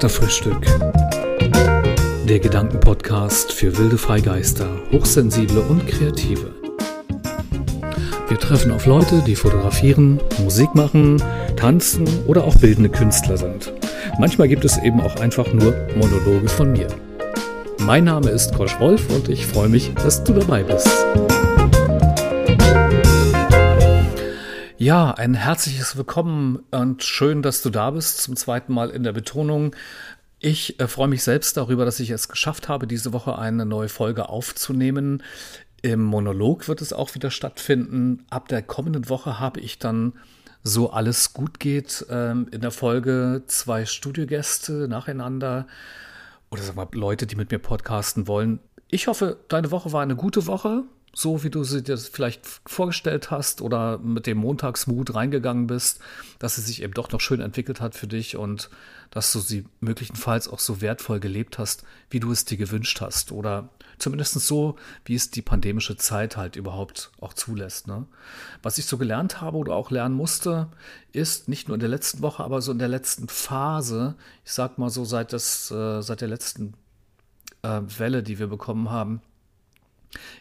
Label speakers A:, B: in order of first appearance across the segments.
A: Theaterfrühstück. Der Gedankenpodcast für wilde Freigeister, Hochsensible und Kreative. Wir treffen auf Leute, die fotografieren, Musik machen, tanzen oder auch bildende Künstler sind. Manchmal gibt es eben auch einfach nur Monologe von mir. Mein Name ist Kosch Wolf und ich freue mich, dass du dabei bist. Ja, ein herzliches Willkommen und schön, dass du da bist zum zweiten Mal in der Betonung. Ich äh, freue mich selbst darüber, dass ich es geschafft habe, diese Woche eine neue Folge aufzunehmen. Im Monolog wird es auch wieder stattfinden. Ab der kommenden Woche habe ich dann so alles gut geht ähm, in der Folge zwei Studiogäste nacheinander oder sagen wir Leute, die mit mir podcasten wollen. Ich hoffe, deine Woche war eine gute Woche so wie du sie dir vielleicht vorgestellt hast oder mit dem Montagsmut reingegangen bist, dass sie sich eben doch noch schön entwickelt hat für dich und dass du sie möglicherweise auch so wertvoll gelebt hast, wie du es dir gewünscht hast oder zumindest so, wie es die pandemische Zeit halt überhaupt auch zulässt. Ne? Was ich so gelernt habe oder auch lernen musste, ist nicht nur in der letzten Woche, aber so in der letzten Phase, ich sag mal so seit, das, äh, seit der letzten äh, Welle, die wir bekommen haben,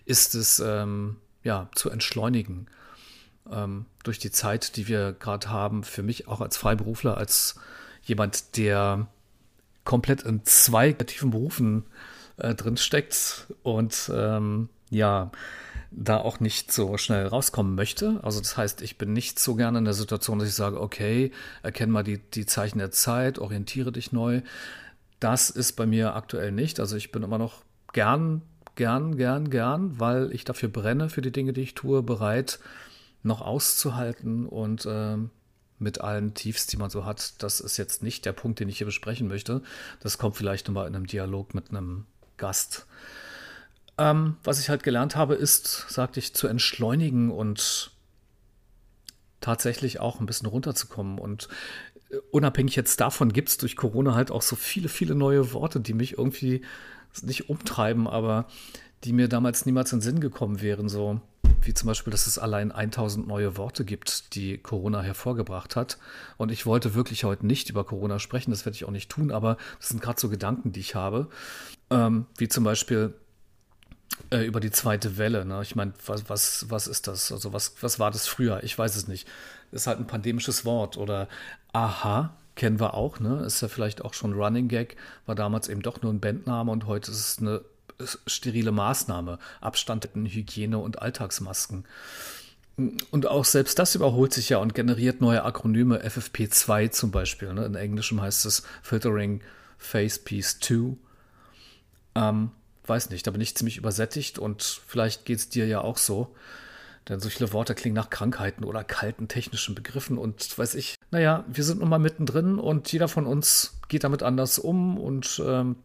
A: ist es ähm, ja zu entschleunigen ähm, durch die Zeit, die wir gerade haben. Für mich auch als Freiberufler, als jemand, der komplett in zwei kreativen Berufen äh, drin steckt und ähm, ja, da auch nicht so schnell rauskommen möchte. Also das heißt, ich bin nicht so gerne in der Situation, dass ich sage, okay, erkenne mal die, die Zeichen der Zeit, orientiere dich neu. Das ist bei mir aktuell nicht. Also ich bin immer noch gern gern, gern, gern, weil ich dafür brenne, für die Dinge, die ich tue, bereit, noch auszuhalten und äh, mit allen Tiefs, die man so hat. Das ist jetzt nicht der Punkt, den ich hier besprechen möchte. Das kommt vielleicht nochmal in einem Dialog mit einem Gast. Ähm, was ich halt gelernt habe, ist, sagte ich, zu entschleunigen und tatsächlich auch ein bisschen runterzukommen. Und äh, unabhängig jetzt davon gibt es durch Corona halt auch so viele, viele neue Worte, die mich irgendwie nicht umtreiben, aber die mir damals niemals in den Sinn gekommen wären, so wie zum Beispiel, dass es allein 1000 neue Worte gibt, die Corona hervorgebracht hat. Und ich wollte wirklich heute nicht über Corona sprechen, das werde ich auch nicht tun, aber das sind gerade so Gedanken, die ich habe, ähm, wie zum Beispiel äh, über die zweite Welle. Ne? Ich meine, was, was, was ist das? Also was, was war das früher? Ich weiß es nicht. Ist halt ein pandemisches Wort oder aha, kennen wir auch, ne? Ist ja vielleicht auch schon Running Gag, war damals eben doch nur ein Bandname und heute ist es eine sterile Maßnahme. Abstand, Hygiene und Alltagsmasken. Und auch selbst das überholt sich ja und generiert neue Akronyme, FFP2 zum Beispiel. Ne? In Englischem heißt es Filtering Face Piece 2. Ähm, weiß nicht, da bin ich ziemlich übersättigt und vielleicht geht es dir ja auch so. Denn so viele Worte klingen nach Krankheiten oder kalten technischen Begriffen und weiß ich. Naja, wir sind nun mal mittendrin und jeder von uns geht damit anders um und ähm,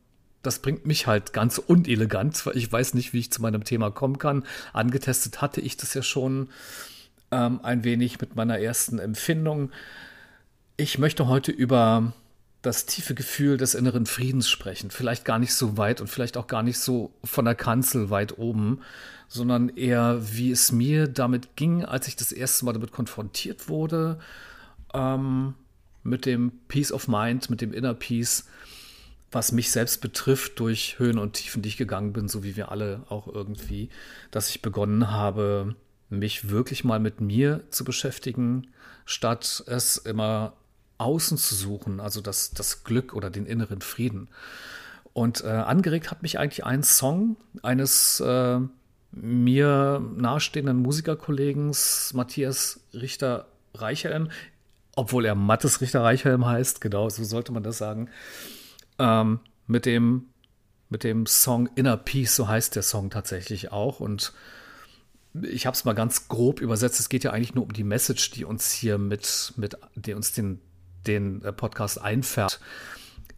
A: das bringt mich halt ganz unelegant, weil ich weiß nicht, wie ich zu meinem Thema kommen kann. Angetestet hatte ich das ja schon ähm, ein wenig mit meiner ersten Empfindung. Ich möchte heute über das tiefe Gefühl des inneren Friedens sprechen. Vielleicht gar nicht so weit und vielleicht auch gar nicht so von der Kanzel weit oben, sondern eher, wie es mir damit ging, als ich das erste Mal damit konfrontiert wurde, ähm, mit dem Peace of Mind, mit dem Inner Peace, was mich selbst betrifft, durch Höhen und Tiefen, die ich gegangen bin, so wie wir alle auch irgendwie, dass ich begonnen habe, mich wirklich mal mit mir zu beschäftigen, statt es immer außen zu suchen, also das, das Glück oder den inneren Frieden. Und äh, angeregt hat mich eigentlich ein Song eines äh, mir nahestehenden Musikerkollegen Matthias Richter-Reichhelm, obwohl er Mattes Richter-Reichhelm heißt, genau, so sollte man das sagen, ähm, mit dem mit dem Song Inner Peace, so heißt der Song tatsächlich auch. Und ich habe es mal ganz grob übersetzt. Es geht ja eigentlich nur um die Message, die uns hier mit, mit die uns den, den äh, Podcast einfährt.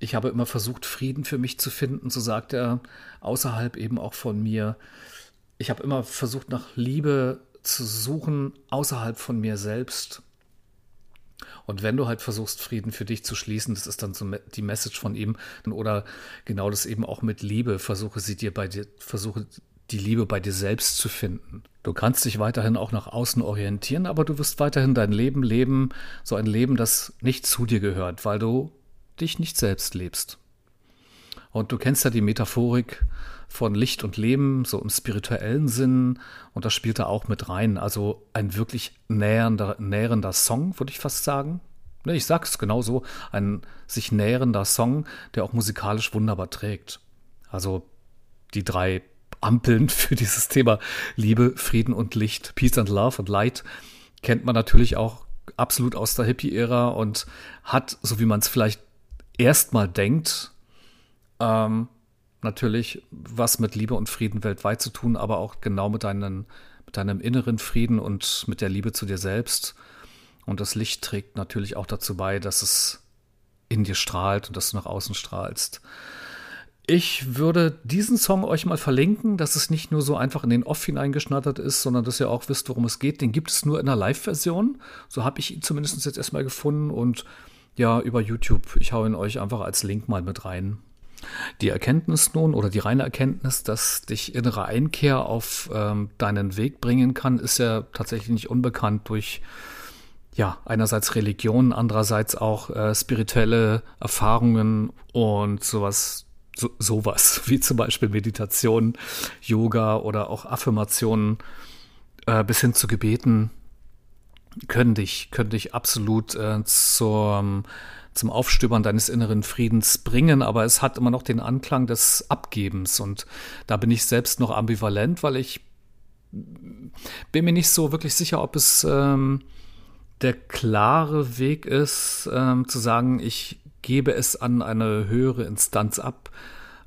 A: Ich habe immer versucht, Frieden für mich zu finden, so sagt er, außerhalb eben auch von mir ich habe immer versucht, nach Liebe zu suchen außerhalb von mir selbst. Und wenn du halt versuchst, Frieden für dich zu schließen, das ist dann so die Message von ihm, oder genau das eben auch mit Liebe, versuche sie dir bei dir, versuche die Liebe bei dir selbst zu finden. Du kannst dich weiterhin auch nach außen orientieren, aber du wirst weiterhin dein Leben leben, so ein Leben, das nicht zu dir gehört, weil du dich nicht selbst lebst. Und du kennst ja die Metaphorik von Licht und Leben, so im spirituellen Sinn, und das spielt da auch mit rein. Also ein wirklich nähernder, nähernder Song, würde ich fast sagen. Ne, ich sag's genau so, ein sich nähernder Song, der auch musikalisch wunderbar trägt. Also die drei Ampeln für dieses Thema Liebe, Frieden und Licht, Peace and Love und Light kennt man natürlich auch absolut aus der Hippie-Ära und hat, so wie man es vielleicht erstmal denkt, ähm, natürlich was mit Liebe und Frieden weltweit zu tun, aber auch genau mit, deinen, mit deinem inneren Frieden und mit der Liebe zu dir selbst. Und das Licht trägt natürlich auch dazu bei, dass es in dir strahlt und dass du nach außen strahlst. Ich würde diesen Song euch mal verlinken, dass es nicht nur so einfach in den Off hineingeschnattert ist, sondern dass ihr auch wisst, worum es geht. Den gibt es nur in der Live-Version. So habe ich ihn zumindest jetzt erstmal gefunden und ja, über YouTube. Ich haue ihn euch einfach als Link mal mit rein. Die Erkenntnis nun oder die reine Erkenntnis, dass dich innere Einkehr auf ähm, deinen Weg bringen kann, ist ja tatsächlich nicht unbekannt durch ja, einerseits Religion, andererseits auch äh, spirituelle Erfahrungen und sowas so, sowas, wie zum Beispiel Meditation, Yoga oder auch Affirmationen äh, bis hin zu Gebeten, können dich, können dich absolut äh, zum, zum Aufstöbern deines inneren Friedens bringen, aber es hat immer noch den Anklang des Abgebens und da bin ich selbst noch ambivalent, weil ich bin mir nicht so wirklich sicher, ob es ähm, der klare Weg ist, ähm, zu sagen, ich gebe es an eine höhere Instanz ab,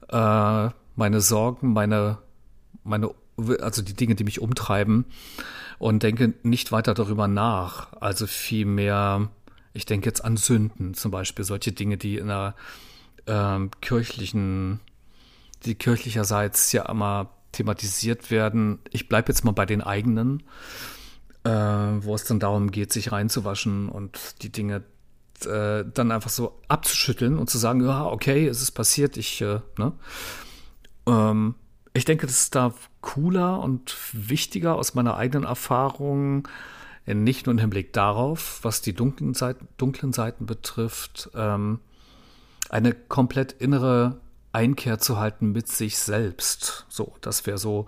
A: äh, meine Sorgen, meine, meine, also die Dinge, die mich umtreiben und denke nicht weiter darüber nach. Also vielmehr, ich denke jetzt an Sünden zum Beispiel, solche Dinge, die in der äh, kirchlichen, die kirchlicherseits ja immer thematisiert werden. Ich bleibe jetzt mal bei den eigenen, äh, wo es dann darum geht, sich reinzuwaschen und die Dinge äh, dann einfach so abzuschütteln und zu sagen, ja, okay, es ist passiert, ich, äh, ne? Ähm, ich denke, das ist da cooler und wichtiger aus meiner eigenen Erfahrung, nicht nur im Hinblick darauf, was die dunklen Seiten, dunklen Seiten betrifft, ähm, eine komplett innere Einkehr zu halten mit sich selbst. So, das wäre so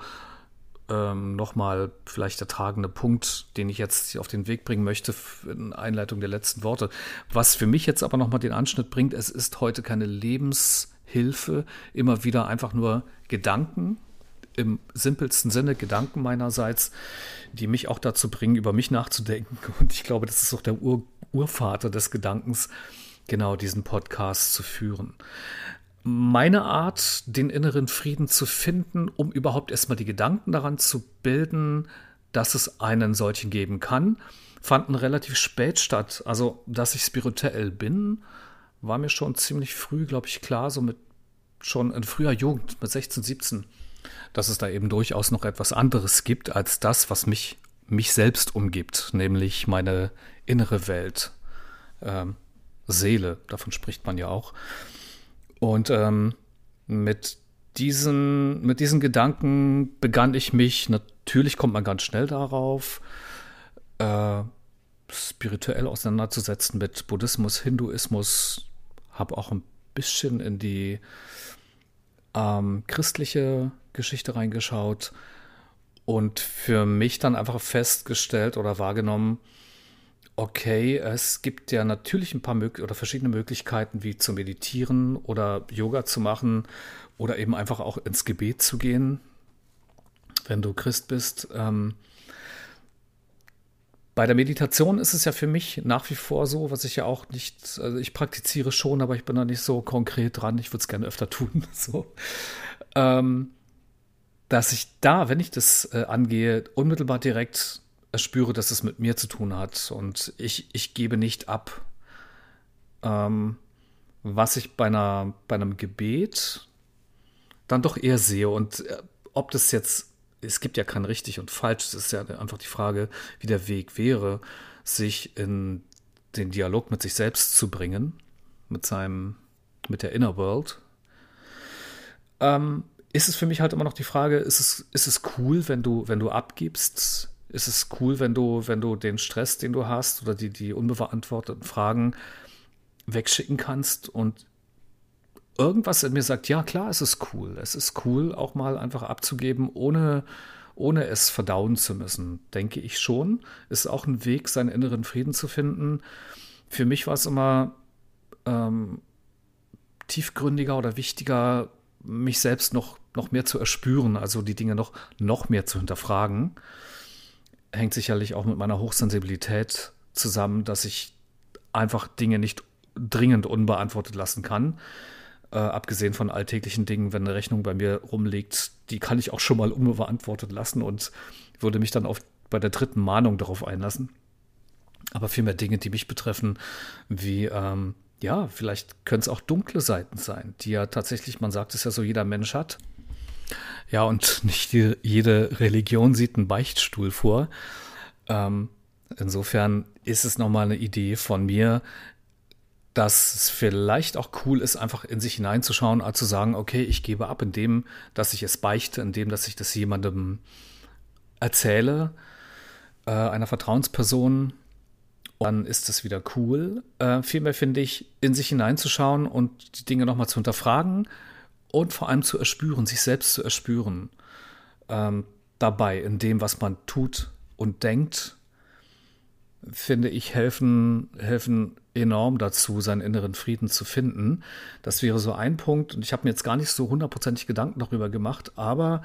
A: ähm, nochmal vielleicht der tragende Punkt, den ich jetzt auf den Weg bringen möchte in Einleitung der letzten Worte. Was für mich jetzt aber nochmal den Anschnitt bringt, es ist heute keine Lebenshilfe, immer wieder einfach nur Gedanken, im simpelsten Sinne Gedanken meinerseits, die mich auch dazu bringen, über mich nachzudenken. Und ich glaube, das ist auch der Ur Urvater des Gedankens, genau diesen Podcast zu führen meine Art, den inneren Frieden zu finden, um überhaupt erstmal die Gedanken daran zu bilden, dass es einen solchen geben kann, fanden relativ spät statt. Also, dass ich spirituell bin, war mir schon ziemlich früh, glaube ich, klar, so mit schon in früher Jugend, mit 16, 17, dass es da eben durchaus noch etwas anderes gibt als das, was mich, mich selbst umgibt, nämlich meine innere Welt, ähm, Seele, davon spricht man ja auch. Und ähm, mit diesen, mit diesen Gedanken begann ich mich, natürlich kommt man ganz schnell darauf, äh, spirituell auseinanderzusetzen mit Buddhismus, Hinduismus, habe auch ein bisschen in die ähm, christliche Geschichte reingeschaut und für mich dann einfach festgestellt oder wahrgenommen, Okay, es gibt ja natürlich ein paar mög oder verschiedene Möglichkeiten, wie zu meditieren oder Yoga zu machen oder eben einfach auch ins Gebet zu gehen, wenn du Christ bist. Ähm, bei der Meditation ist es ja für mich nach wie vor so, was ich ja auch nicht, also ich praktiziere schon, aber ich bin da nicht so konkret dran. Ich würde es gerne öfter tun. So. Ähm, dass ich da, wenn ich das äh, angehe, unmittelbar direkt spüre, dass es mit mir zu tun hat. Und ich, ich gebe nicht ab, ähm, was ich bei, einer, bei einem Gebet dann doch eher sehe. Und äh, ob das jetzt, es gibt ja kein richtig und falsch, es ist ja einfach die Frage, wie der Weg wäre, sich in den Dialog mit sich selbst zu bringen, mit seinem, mit der Inner World. Ähm, ist es für mich halt immer noch die Frage, ist es, ist es cool, wenn du, wenn du abgibst, ist es cool, wenn du, wenn du den Stress, den du hast oder die, die unbeantworteten Fragen wegschicken kannst und irgendwas in mir sagt, ja klar, es ist cool. Es ist cool, auch mal einfach abzugeben, ohne, ohne es verdauen zu müssen, denke ich schon. Ist auch ein Weg, seinen inneren Frieden zu finden. Für mich war es immer ähm, tiefgründiger oder wichtiger, mich selbst noch, noch mehr zu erspüren, also die Dinge noch, noch mehr zu hinterfragen. Hängt sicherlich auch mit meiner Hochsensibilität zusammen, dass ich einfach Dinge nicht dringend unbeantwortet lassen kann. Äh, abgesehen von alltäglichen Dingen, wenn eine Rechnung bei mir rumliegt, die kann ich auch schon mal unbeantwortet lassen und würde mich dann auf, bei der dritten Mahnung darauf einlassen. Aber vielmehr Dinge, die mich betreffen, wie, ähm, ja, vielleicht können es auch dunkle Seiten sein, die ja tatsächlich, man sagt es ja so, jeder Mensch hat. Ja, und nicht die, jede Religion sieht einen Beichtstuhl vor. Ähm, insofern ist es nochmal eine Idee von mir, dass es vielleicht auch cool ist, einfach in sich hineinzuschauen, zu sagen, okay, ich gebe ab in dem, dass ich es beichte, in dem, dass ich das jemandem erzähle, äh, einer Vertrauensperson, dann ist es wieder cool. Äh, vielmehr finde ich, in sich hineinzuschauen und die Dinge nochmal zu hinterfragen und vor allem zu erspüren, sich selbst zu erspüren. Ähm, dabei, in dem, was man tut und denkt, finde ich, helfen, helfen enorm dazu, seinen inneren Frieden zu finden. Das wäre so ein Punkt. Und ich habe mir jetzt gar nicht so hundertprozentig Gedanken darüber gemacht, aber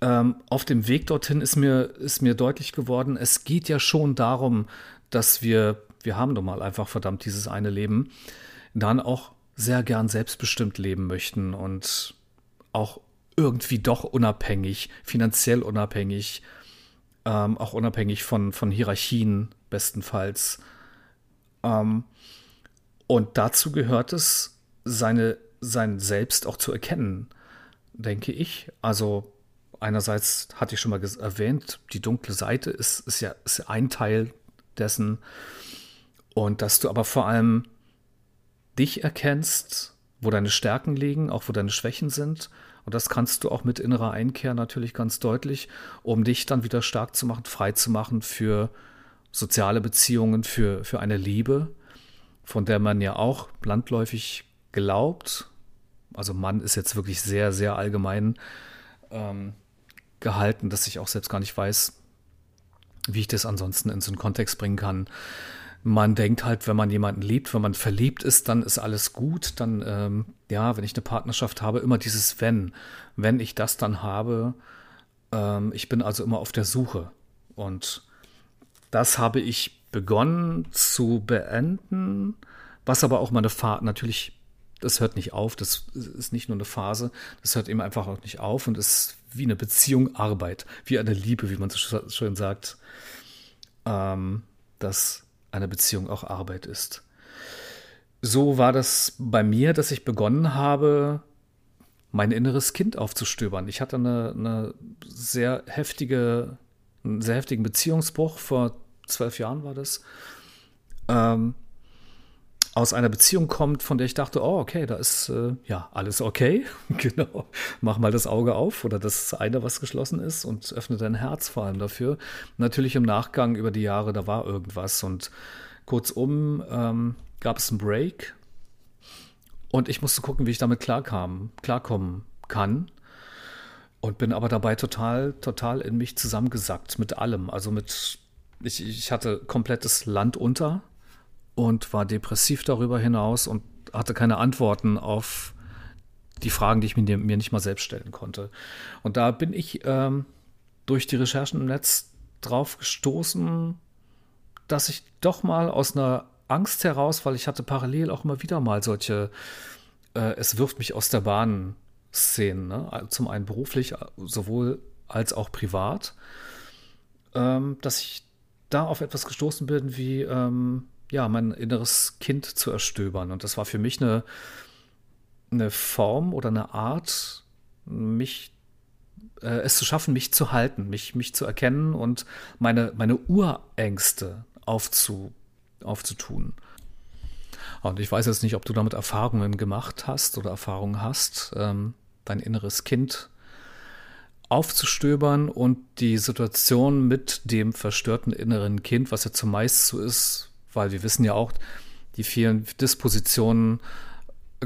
A: ähm, auf dem Weg dorthin ist mir, ist mir deutlich geworden, es geht ja schon darum, dass wir, wir haben doch mal einfach verdammt dieses eine Leben, dann auch sehr gern selbstbestimmt leben möchten und auch irgendwie doch unabhängig, finanziell unabhängig, ähm, auch unabhängig von, von Hierarchien bestenfalls. Ähm, und dazu gehört es, seine, sein Selbst auch zu erkennen, denke ich. Also einerseits hatte ich schon mal erwähnt, die dunkle Seite ist, ist, ja, ist ein Teil dessen. Und dass du aber vor allem dich erkennst, wo deine Stärken liegen, auch wo deine Schwächen sind. Und das kannst du auch mit innerer Einkehr natürlich ganz deutlich, um dich dann wieder stark zu machen, frei zu machen für soziale Beziehungen, für, für eine Liebe, von der man ja auch landläufig glaubt. Also Mann ist jetzt wirklich sehr, sehr allgemein ähm, gehalten, dass ich auch selbst gar nicht weiß, wie ich das ansonsten in so einen Kontext bringen kann. Man denkt halt, wenn man jemanden liebt, wenn man verliebt ist, dann ist alles gut. Dann, ähm, ja, wenn ich eine Partnerschaft habe, immer dieses Wenn. Wenn ich das dann habe, ähm, ich bin also immer auf der Suche. Und das habe ich begonnen zu beenden, was aber auch meine Fahrt natürlich das hört nicht auf, das ist nicht nur eine Phase, das hört eben einfach auch nicht auf und ist wie eine Beziehung Arbeit, wie eine Liebe, wie man so schön sagt, ähm, dass eine Beziehung auch Arbeit ist. So war das bei mir, dass ich begonnen habe, mein inneres Kind aufzustöbern. Ich hatte eine, eine sehr heftige, einen sehr heftigen Beziehungsbruch, vor zwölf Jahren war das. Ähm, aus einer Beziehung kommt, von der ich dachte, oh, okay, da ist äh, ja alles okay. genau. Mach mal das Auge auf oder das eine, was geschlossen ist und öffne dein Herz vor allem dafür. Natürlich im Nachgang über die Jahre, da war irgendwas und kurzum ähm, gab es einen Break und ich musste gucken, wie ich damit klarkam, klarkommen kann. Und bin aber dabei total, total in mich zusammengesackt mit allem. Also mit, ich, ich hatte komplettes Land unter und war depressiv darüber hinaus und hatte keine Antworten auf die Fragen, die ich mir, mir nicht mal selbst stellen konnte. Und da bin ich ähm, durch die Recherchen im Netz drauf gestoßen, dass ich doch mal aus einer Angst heraus, weil ich hatte parallel auch immer wieder mal solche, äh, es wirft mich aus der Bahn Szenen, ne? zum einen beruflich, sowohl als auch privat, ähm, dass ich da auf etwas gestoßen bin wie ähm, ja, mein inneres Kind zu erstöbern. Und das war für mich eine, eine Form oder eine Art, mich äh, es zu schaffen, mich zu halten, mich, mich zu erkennen und meine, meine Urängste aufzu, aufzutun. Und ich weiß jetzt nicht, ob du damit Erfahrungen gemacht hast oder Erfahrungen hast, ähm, dein inneres Kind aufzustöbern und die Situation mit dem verstörten inneren Kind, was ja zumeist so ist, weil wir wissen ja auch, die vielen Dispositionen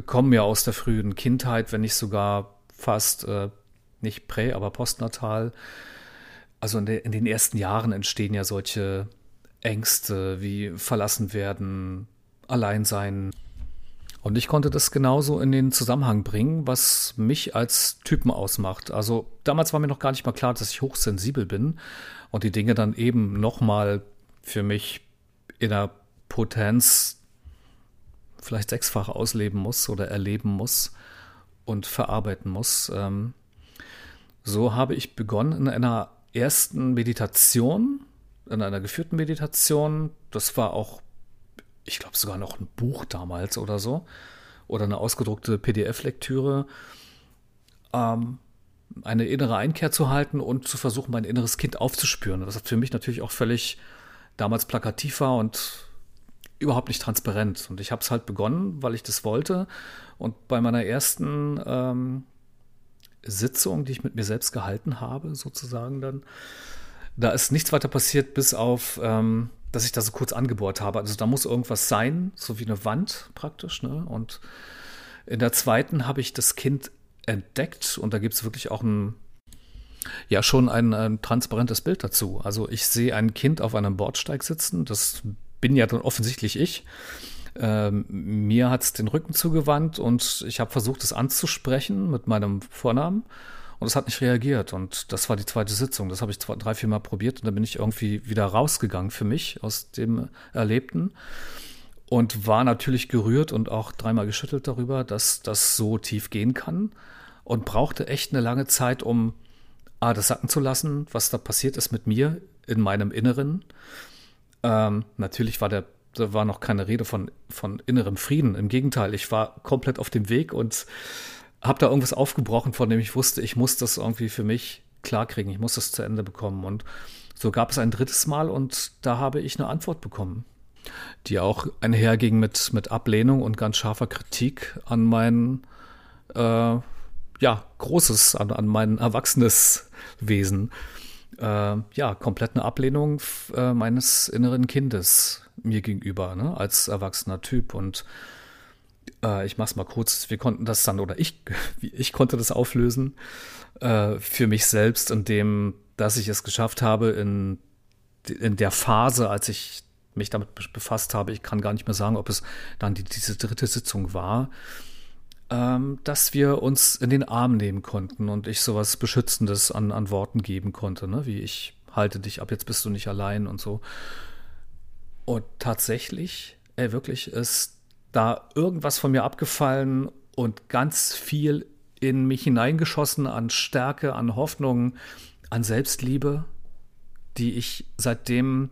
A: kommen ja aus der frühen Kindheit, wenn nicht sogar fast äh, nicht prä, aber postnatal. Also in, de, in, den ersten Jahren entstehen ja solche Ängste wie verlassen werden, allein sein. Und ich konnte das genauso in den Zusammenhang bringen, was mich als Typen ausmacht. Also damals war mir noch gar nicht mal klar, dass ich hochsensibel bin und die Dinge dann eben nochmal für mich in der Potenz vielleicht sechsfach ausleben muss oder erleben muss und verarbeiten muss. Ähm, so habe ich begonnen in einer ersten Meditation, in einer geführten Meditation. Das war auch, ich glaube, sogar noch ein Buch damals oder so. Oder eine ausgedruckte PDF-Lektüre. Ähm, eine innere Einkehr zu halten und zu versuchen, mein inneres Kind aufzuspüren. Was für mich natürlich auch völlig damals plakativ war und überhaupt nicht transparent. Und ich habe es halt begonnen, weil ich das wollte. Und bei meiner ersten ähm, Sitzung, die ich mit mir selbst gehalten habe, sozusagen dann, da ist nichts weiter passiert, bis auf, ähm, dass ich da so kurz angebohrt habe. Also da muss irgendwas sein, so wie eine Wand praktisch. Ne? Und in der zweiten habe ich das Kind entdeckt und da gibt es wirklich auch ein, ja, schon ein, ein, transparentes Bild dazu. Also ich sehe ein Kind auf einem Bordsteig sitzen, das bin ja dann offensichtlich ich. Ähm, mir hat es den Rücken zugewandt und ich habe versucht, es anzusprechen mit meinem Vornamen und es hat nicht reagiert. Und das war die zweite Sitzung. Das habe ich zwei, drei, vier Mal probiert und dann bin ich irgendwie wieder rausgegangen für mich aus dem Erlebten und war natürlich gerührt und auch dreimal geschüttelt darüber, dass das so tief gehen kann und brauchte echt eine lange Zeit, um A, das sacken zu lassen, was da passiert ist mit mir in meinem Inneren. Ähm, natürlich war der da war noch keine Rede von, von innerem Frieden. Im Gegenteil, ich war komplett auf dem Weg und habe da irgendwas aufgebrochen, von dem ich wusste, ich muss das irgendwie für mich klarkriegen, ich muss das zu Ende bekommen. Und so gab es ein drittes Mal und da habe ich eine Antwort bekommen, die auch einherging mit, mit Ablehnung und ganz scharfer Kritik an mein, äh, ja, großes, an, an mein erwachsenes Wesen. Äh, ja, komplett eine Ablehnung äh, meines inneren Kindes mir gegenüber, ne, als erwachsener Typ. Und äh, ich mach's mal kurz, wir konnten das dann, oder ich, ich konnte das auflösen äh, für mich selbst, indem, dass ich es geschafft habe, in, in der Phase, als ich mich damit befasst habe, ich kann gar nicht mehr sagen, ob es dann die, diese dritte Sitzung war, ähm, dass wir uns in den Arm nehmen konnten und ich sowas Beschützendes an, an Worten geben konnte, ne? wie ich halte dich ab, jetzt bist du nicht allein und so. Und tatsächlich, ey, wirklich ist da irgendwas von mir abgefallen und ganz viel in mich hineingeschossen an Stärke, an Hoffnung, an Selbstliebe, die ich seitdem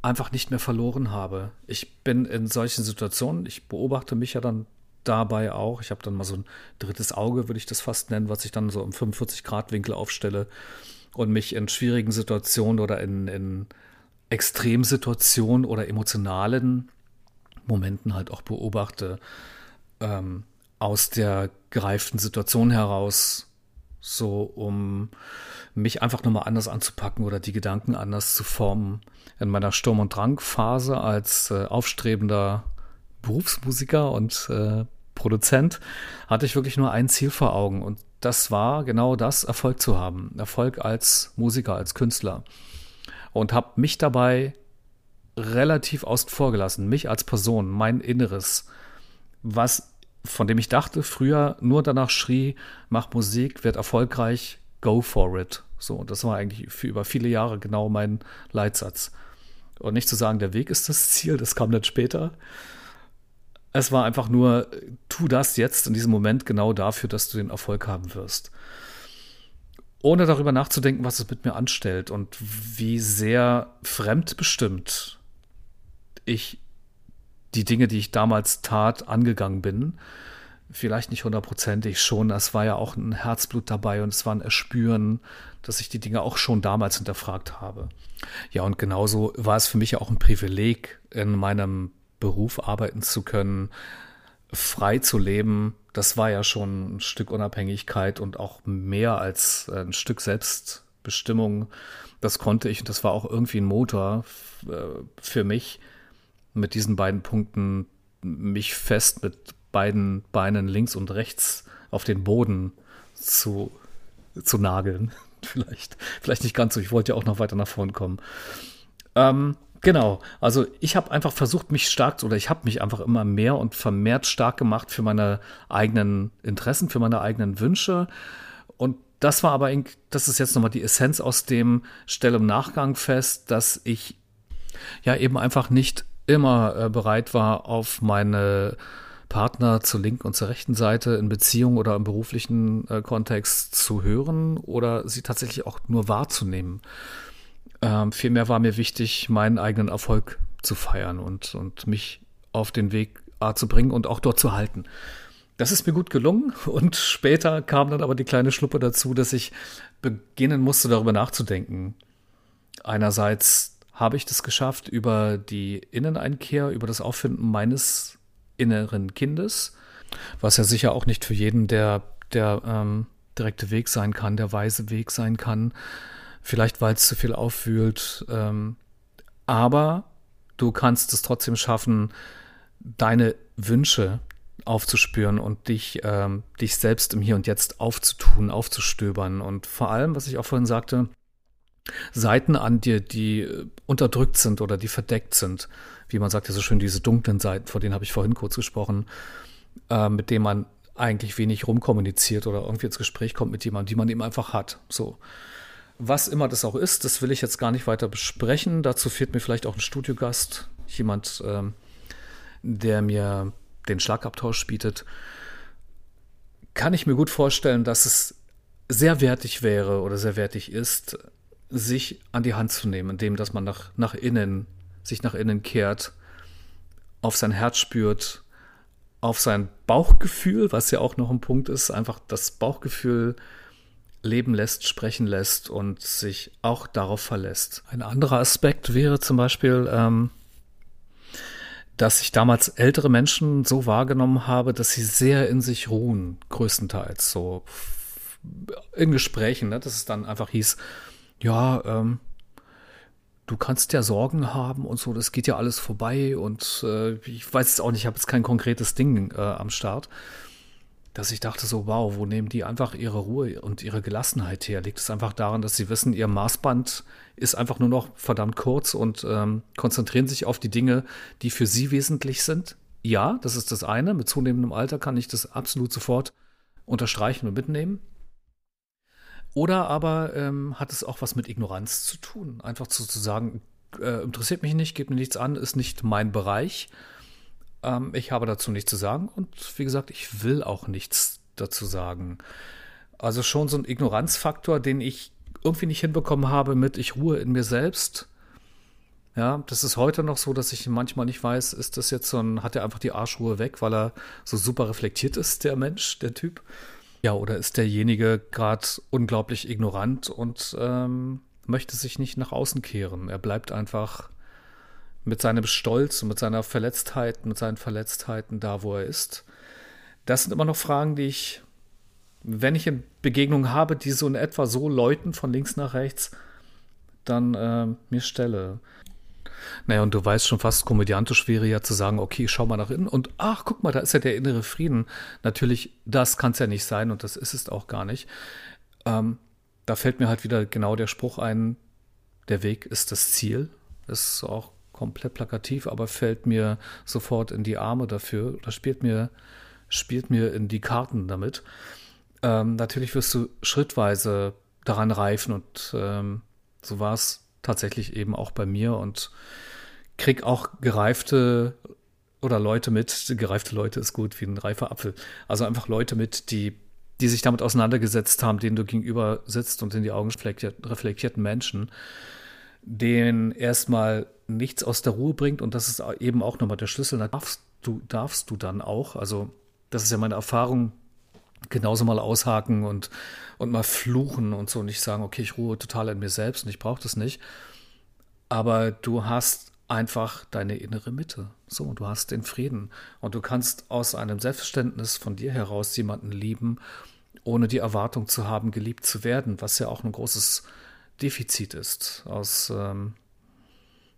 A: einfach nicht mehr verloren habe. Ich bin in solchen Situationen, ich beobachte mich ja dann dabei auch. Ich habe dann mal so ein drittes Auge, würde ich das fast nennen, was ich dann so im 45-Grad-Winkel aufstelle und mich in schwierigen Situationen oder in, in Extremsituationen oder emotionalen Momenten halt auch beobachte, ähm, aus der gereiften Situation heraus, so um mich einfach nochmal anders anzupacken oder die Gedanken anders zu formen. In meiner Sturm- und Drangphase als äh, aufstrebender Berufsmusiker und äh, Produzent hatte ich wirklich nur ein Ziel vor Augen und das war genau das, Erfolg zu haben. Erfolg als Musiker, als Künstler und habe mich dabei relativ außen vor gelassen, mich als Person, mein Inneres, was von dem ich dachte früher nur danach schrie, mach Musik, wird erfolgreich, go for it. So, das war eigentlich für über viele Jahre genau mein Leitsatz. Und nicht zu sagen, der Weg ist das Ziel, das kam dann später. Es war einfach nur, tu das jetzt in diesem Moment genau dafür, dass du den Erfolg haben wirst ohne darüber nachzudenken, was es mit mir anstellt und wie sehr fremdbestimmt ich die Dinge, die ich damals tat, angegangen bin. Vielleicht nicht hundertprozentig schon. Es war ja auch ein Herzblut dabei und es war ein Erspüren, dass ich die Dinge auch schon damals hinterfragt habe. Ja, und genauso war es für mich ja auch ein Privileg, in meinem Beruf arbeiten zu können, frei zu leben, das war ja schon ein Stück Unabhängigkeit und auch mehr als ein Stück Selbstbestimmung. Das konnte ich und das war auch irgendwie ein Motor äh, für mich, mit diesen beiden Punkten mich fest mit beiden Beinen links und rechts auf den Boden zu, zu nageln. vielleicht, vielleicht nicht ganz so. Ich wollte ja auch noch weiter nach vorn kommen. Ähm, genau. Also ich habe einfach versucht, mich stark oder ich habe mich einfach immer mehr und vermehrt stark gemacht für meine eigenen Interessen, für meine eigenen Wünsche. Und das war aber, das ist jetzt nochmal die Essenz aus dem Stell im Nachgang fest, dass ich ja eben einfach nicht immer äh, bereit war, auf meine Partner zur linken und zur rechten Seite in Beziehung oder im beruflichen äh, Kontext zu hören oder sie tatsächlich auch nur wahrzunehmen. Ähm, vielmehr war mir wichtig, meinen eigenen Erfolg zu feiern und, und mich auf den Weg A zu bringen und auch dort zu halten. Das ist mir gut gelungen und später kam dann aber die kleine Schluppe dazu, dass ich beginnen musste, darüber nachzudenken. Einerseits habe ich das geschafft über die Inneneinkehr, über das Auffinden meines inneren Kindes, was ja sicher auch nicht für jeden der, der ähm, direkte Weg sein kann, der weise Weg sein kann, vielleicht weil es zu viel aufwühlt. Ähm, aber du kannst es trotzdem schaffen, deine Wünsche aufzuspüren und dich, ähm, dich selbst im Hier und Jetzt aufzutun, aufzustöbern. Und vor allem, was ich auch vorhin sagte, Seiten an dir, die äh, unterdrückt sind oder die verdeckt sind, wie man sagt ja so schön, diese dunklen Seiten, vor denen habe ich vorhin kurz gesprochen, äh, mit denen man eigentlich wenig rumkommuniziert oder irgendwie ins Gespräch kommt mit jemandem, die man eben einfach hat. So. Was immer das auch ist, das will ich jetzt gar nicht weiter besprechen. Dazu fehlt mir vielleicht auch ein Studiogast, jemand, ähm, der mir den Schlagabtausch bietet. Kann ich mir gut vorstellen, dass es sehr wertig wäre oder sehr wertig ist, sich an die Hand zu nehmen, indem dass man nach, nach innen, sich nach innen kehrt, auf sein Herz spürt, auf sein Bauchgefühl, was ja auch noch ein Punkt ist, einfach das Bauchgefühl leben lässt, sprechen lässt und sich auch darauf verlässt. Ein anderer Aspekt wäre zum Beispiel, ähm, dass ich damals ältere Menschen so wahrgenommen habe, dass sie sehr in sich ruhen, größtenteils so in Gesprächen, ne, dass es dann einfach hieß, ja, ähm, du kannst ja Sorgen haben und so, das geht ja alles vorbei und äh, ich weiß es auch nicht, ich habe jetzt kein konkretes Ding äh, am Start, dass ich dachte so, wow, wo nehmen die einfach ihre Ruhe und ihre Gelassenheit her? Liegt es einfach daran, dass sie wissen, ihr Maßband ist einfach nur noch verdammt kurz und ähm, konzentrieren sich auf die Dinge, die für sie wesentlich sind? Ja, das ist das eine. Mit zunehmendem Alter kann ich das absolut sofort unterstreichen und mitnehmen. Oder aber ähm, hat es auch was mit Ignoranz zu tun? Einfach zu, zu sagen, äh, interessiert mich nicht, geht mir nichts an, ist nicht mein Bereich. Ähm, ich habe dazu nichts zu sagen und wie gesagt, ich will auch nichts dazu sagen. Also schon so ein Ignoranzfaktor, den ich irgendwie nicht hinbekommen habe mit ich ruhe in mir selbst. Ja, das ist heute noch so, dass ich manchmal nicht weiß, ist das jetzt so ein, hat er einfach die Arschruhe weg, weil er so super reflektiert ist, der Mensch, der Typ. Ja, oder ist derjenige gerade unglaublich ignorant und ähm, möchte sich nicht nach außen kehren? Er bleibt einfach mit seinem Stolz und mit seiner Verletztheit, mit seinen Verletztheiten da, wo er ist. Das sind immer noch Fragen, die ich, wenn ich in Begegnungen habe, die so in etwa so läuten von links nach rechts, dann äh, mir stelle. Naja, und du weißt schon fast, komödiantisch wäre ja zu sagen, okay, schau mal nach innen und ach, guck mal, da ist ja der innere Frieden. Natürlich, das kann es ja nicht sein und das ist es auch gar nicht. Ähm, da fällt mir halt wieder genau der Spruch ein, der Weg ist das Ziel. Ist auch komplett plakativ, aber fällt mir sofort in die Arme dafür oder spielt mir, spielt mir in die Karten damit. Ähm, natürlich wirst du schrittweise daran reifen und ähm, so war es tatsächlich eben auch bei mir und krieg auch gereifte oder Leute mit, gereifte Leute ist gut wie ein reifer Apfel. Also einfach Leute mit, die, die sich damit auseinandergesetzt haben, denen du gegenüber sitzt und in die Augen reflektierten Menschen, denen erstmal nichts aus der Ruhe bringt und das ist eben auch nochmal der Schlüssel. Da darfst du, darfst du dann auch, also das ist ja meine Erfahrung, genauso mal aushaken und, und mal fluchen und so und nicht sagen, okay, ich ruhe total in mir selbst und ich brauche das nicht. Aber du hast einfach deine innere Mitte. So, du hast den Frieden. Und du kannst aus einem Selbstverständnis von dir heraus jemanden lieben, ohne die Erwartung zu haben, geliebt zu werden, was ja auch ein großes Defizit ist aus ähm,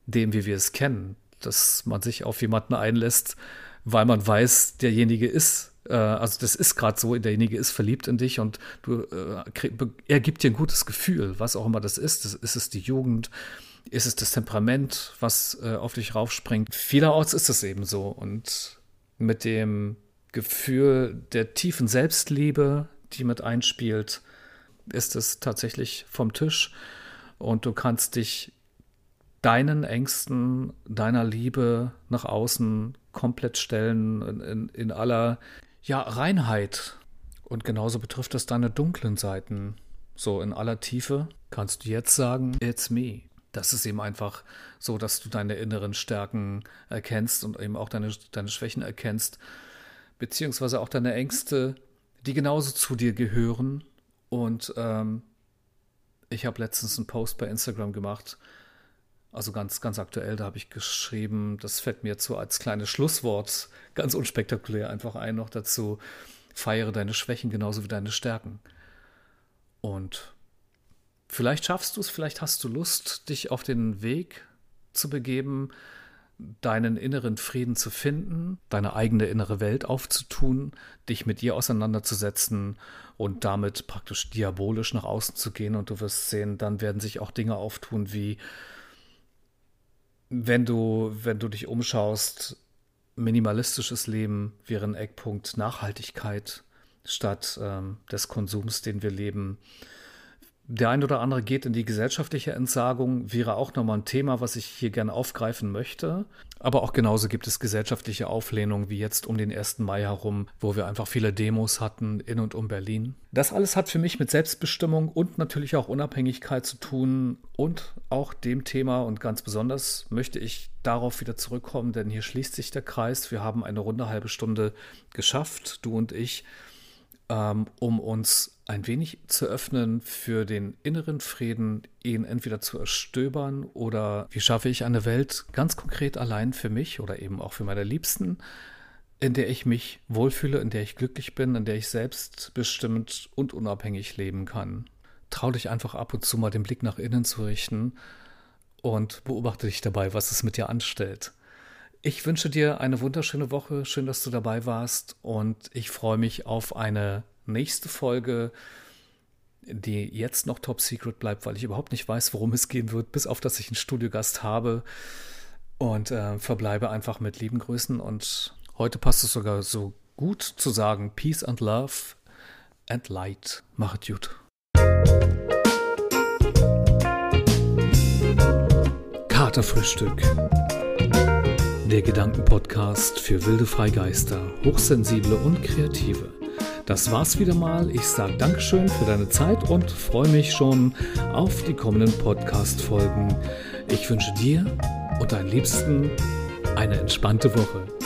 A: dem, wie wir es kennen. dass man sich auf jemanden einlässt, weil man weiß, derjenige ist, äh, also das ist gerade so, derjenige ist verliebt in dich und du, äh, er gibt dir ein gutes Gefühl, was auch immer das ist. Das, ist es die Jugend? Ist es das Temperament, was äh, auf dich raufspringt? Vielerorts ist es eben so. Und mit dem Gefühl der tiefen Selbstliebe, die mit einspielt, ist es tatsächlich vom Tisch. Und du kannst dich deinen Ängsten, deiner Liebe nach außen komplett stellen, in, in, aller ja, Reinheit. Und genauso betrifft es deine dunklen Seiten. So in aller Tiefe kannst du jetzt sagen, it's me. Das ist eben einfach so, dass du deine inneren Stärken erkennst und eben auch deine, deine Schwächen erkennst, beziehungsweise auch deine Ängste, die genauso zu dir gehören. Und ähm, ich habe letztens einen Post bei Instagram gemacht, also ganz, ganz aktuell, da habe ich geschrieben, das fällt mir jetzt so als kleines Schlusswort ganz unspektakulär einfach ein noch dazu, feiere deine Schwächen genauso wie deine Stärken. Und vielleicht schaffst du es, vielleicht hast du Lust, dich auf den Weg zu begeben, deinen inneren Frieden zu finden, deine eigene innere Welt aufzutun, dich mit ihr auseinanderzusetzen und damit praktisch diabolisch nach außen zu gehen. Und du wirst sehen, dann werden sich auch Dinge auftun wie wenn du, wenn du dich umschaust, minimalistisches Leben wäre ein Eckpunkt Nachhaltigkeit statt ähm, des Konsums, den wir leben. Der ein oder andere geht in die gesellschaftliche Entsagung, wäre auch nochmal ein Thema, was ich hier gerne aufgreifen möchte. Aber auch genauso gibt es gesellschaftliche Auflehnung wie jetzt um den 1. Mai herum, wo wir einfach viele Demos hatten in und um Berlin. Das alles hat für mich mit Selbstbestimmung und natürlich auch Unabhängigkeit zu tun und auch dem Thema und ganz besonders möchte ich darauf wieder zurückkommen, denn hier schließt sich der Kreis. Wir haben eine runde halbe Stunde geschafft, du und ich, ähm, um uns ein wenig zu öffnen für den inneren Frieden, ihn entweder zu erstöbern oder wie schaffe ich eine Welt ganz konkret allein für mich oder eben auch für meine Liebsten, in der ich mich wohlfühle, in der ich glücklich bin, in der ich selbstbestimmt und unabhängig leben kann. Trau dich einfach ab und zu mal den Blick nach innen zu richten und beobachte dich dabei, was es mit dir anstellt. Ich wünsche dir eine wunderschöne Woche. Schön, dass du dabei warst. Und ich freue mich auf eine nächste Folge, die jetzt noch top secret bleibt, weil ich überhaupt nicht weiß, worum es gehen wird, bis auf dass ich einen Studiogast habe. Und äh, verbleibe einfach mit lieben Grüßen. Und heute passt es sogar so gut zu sagen: Peace and Love and Light. Machet gut. Katerfrühstück der Gedankenpodcast für wilde Freigeister, Hochsensible und Kreative. Das war's wieder mal. Ich sage Dankeschön für deine Zeit und freue mich schon auf die kommenden Podcast-Folgen. Ich wünsche dir und deinen Liebsten eine entspannte Woche.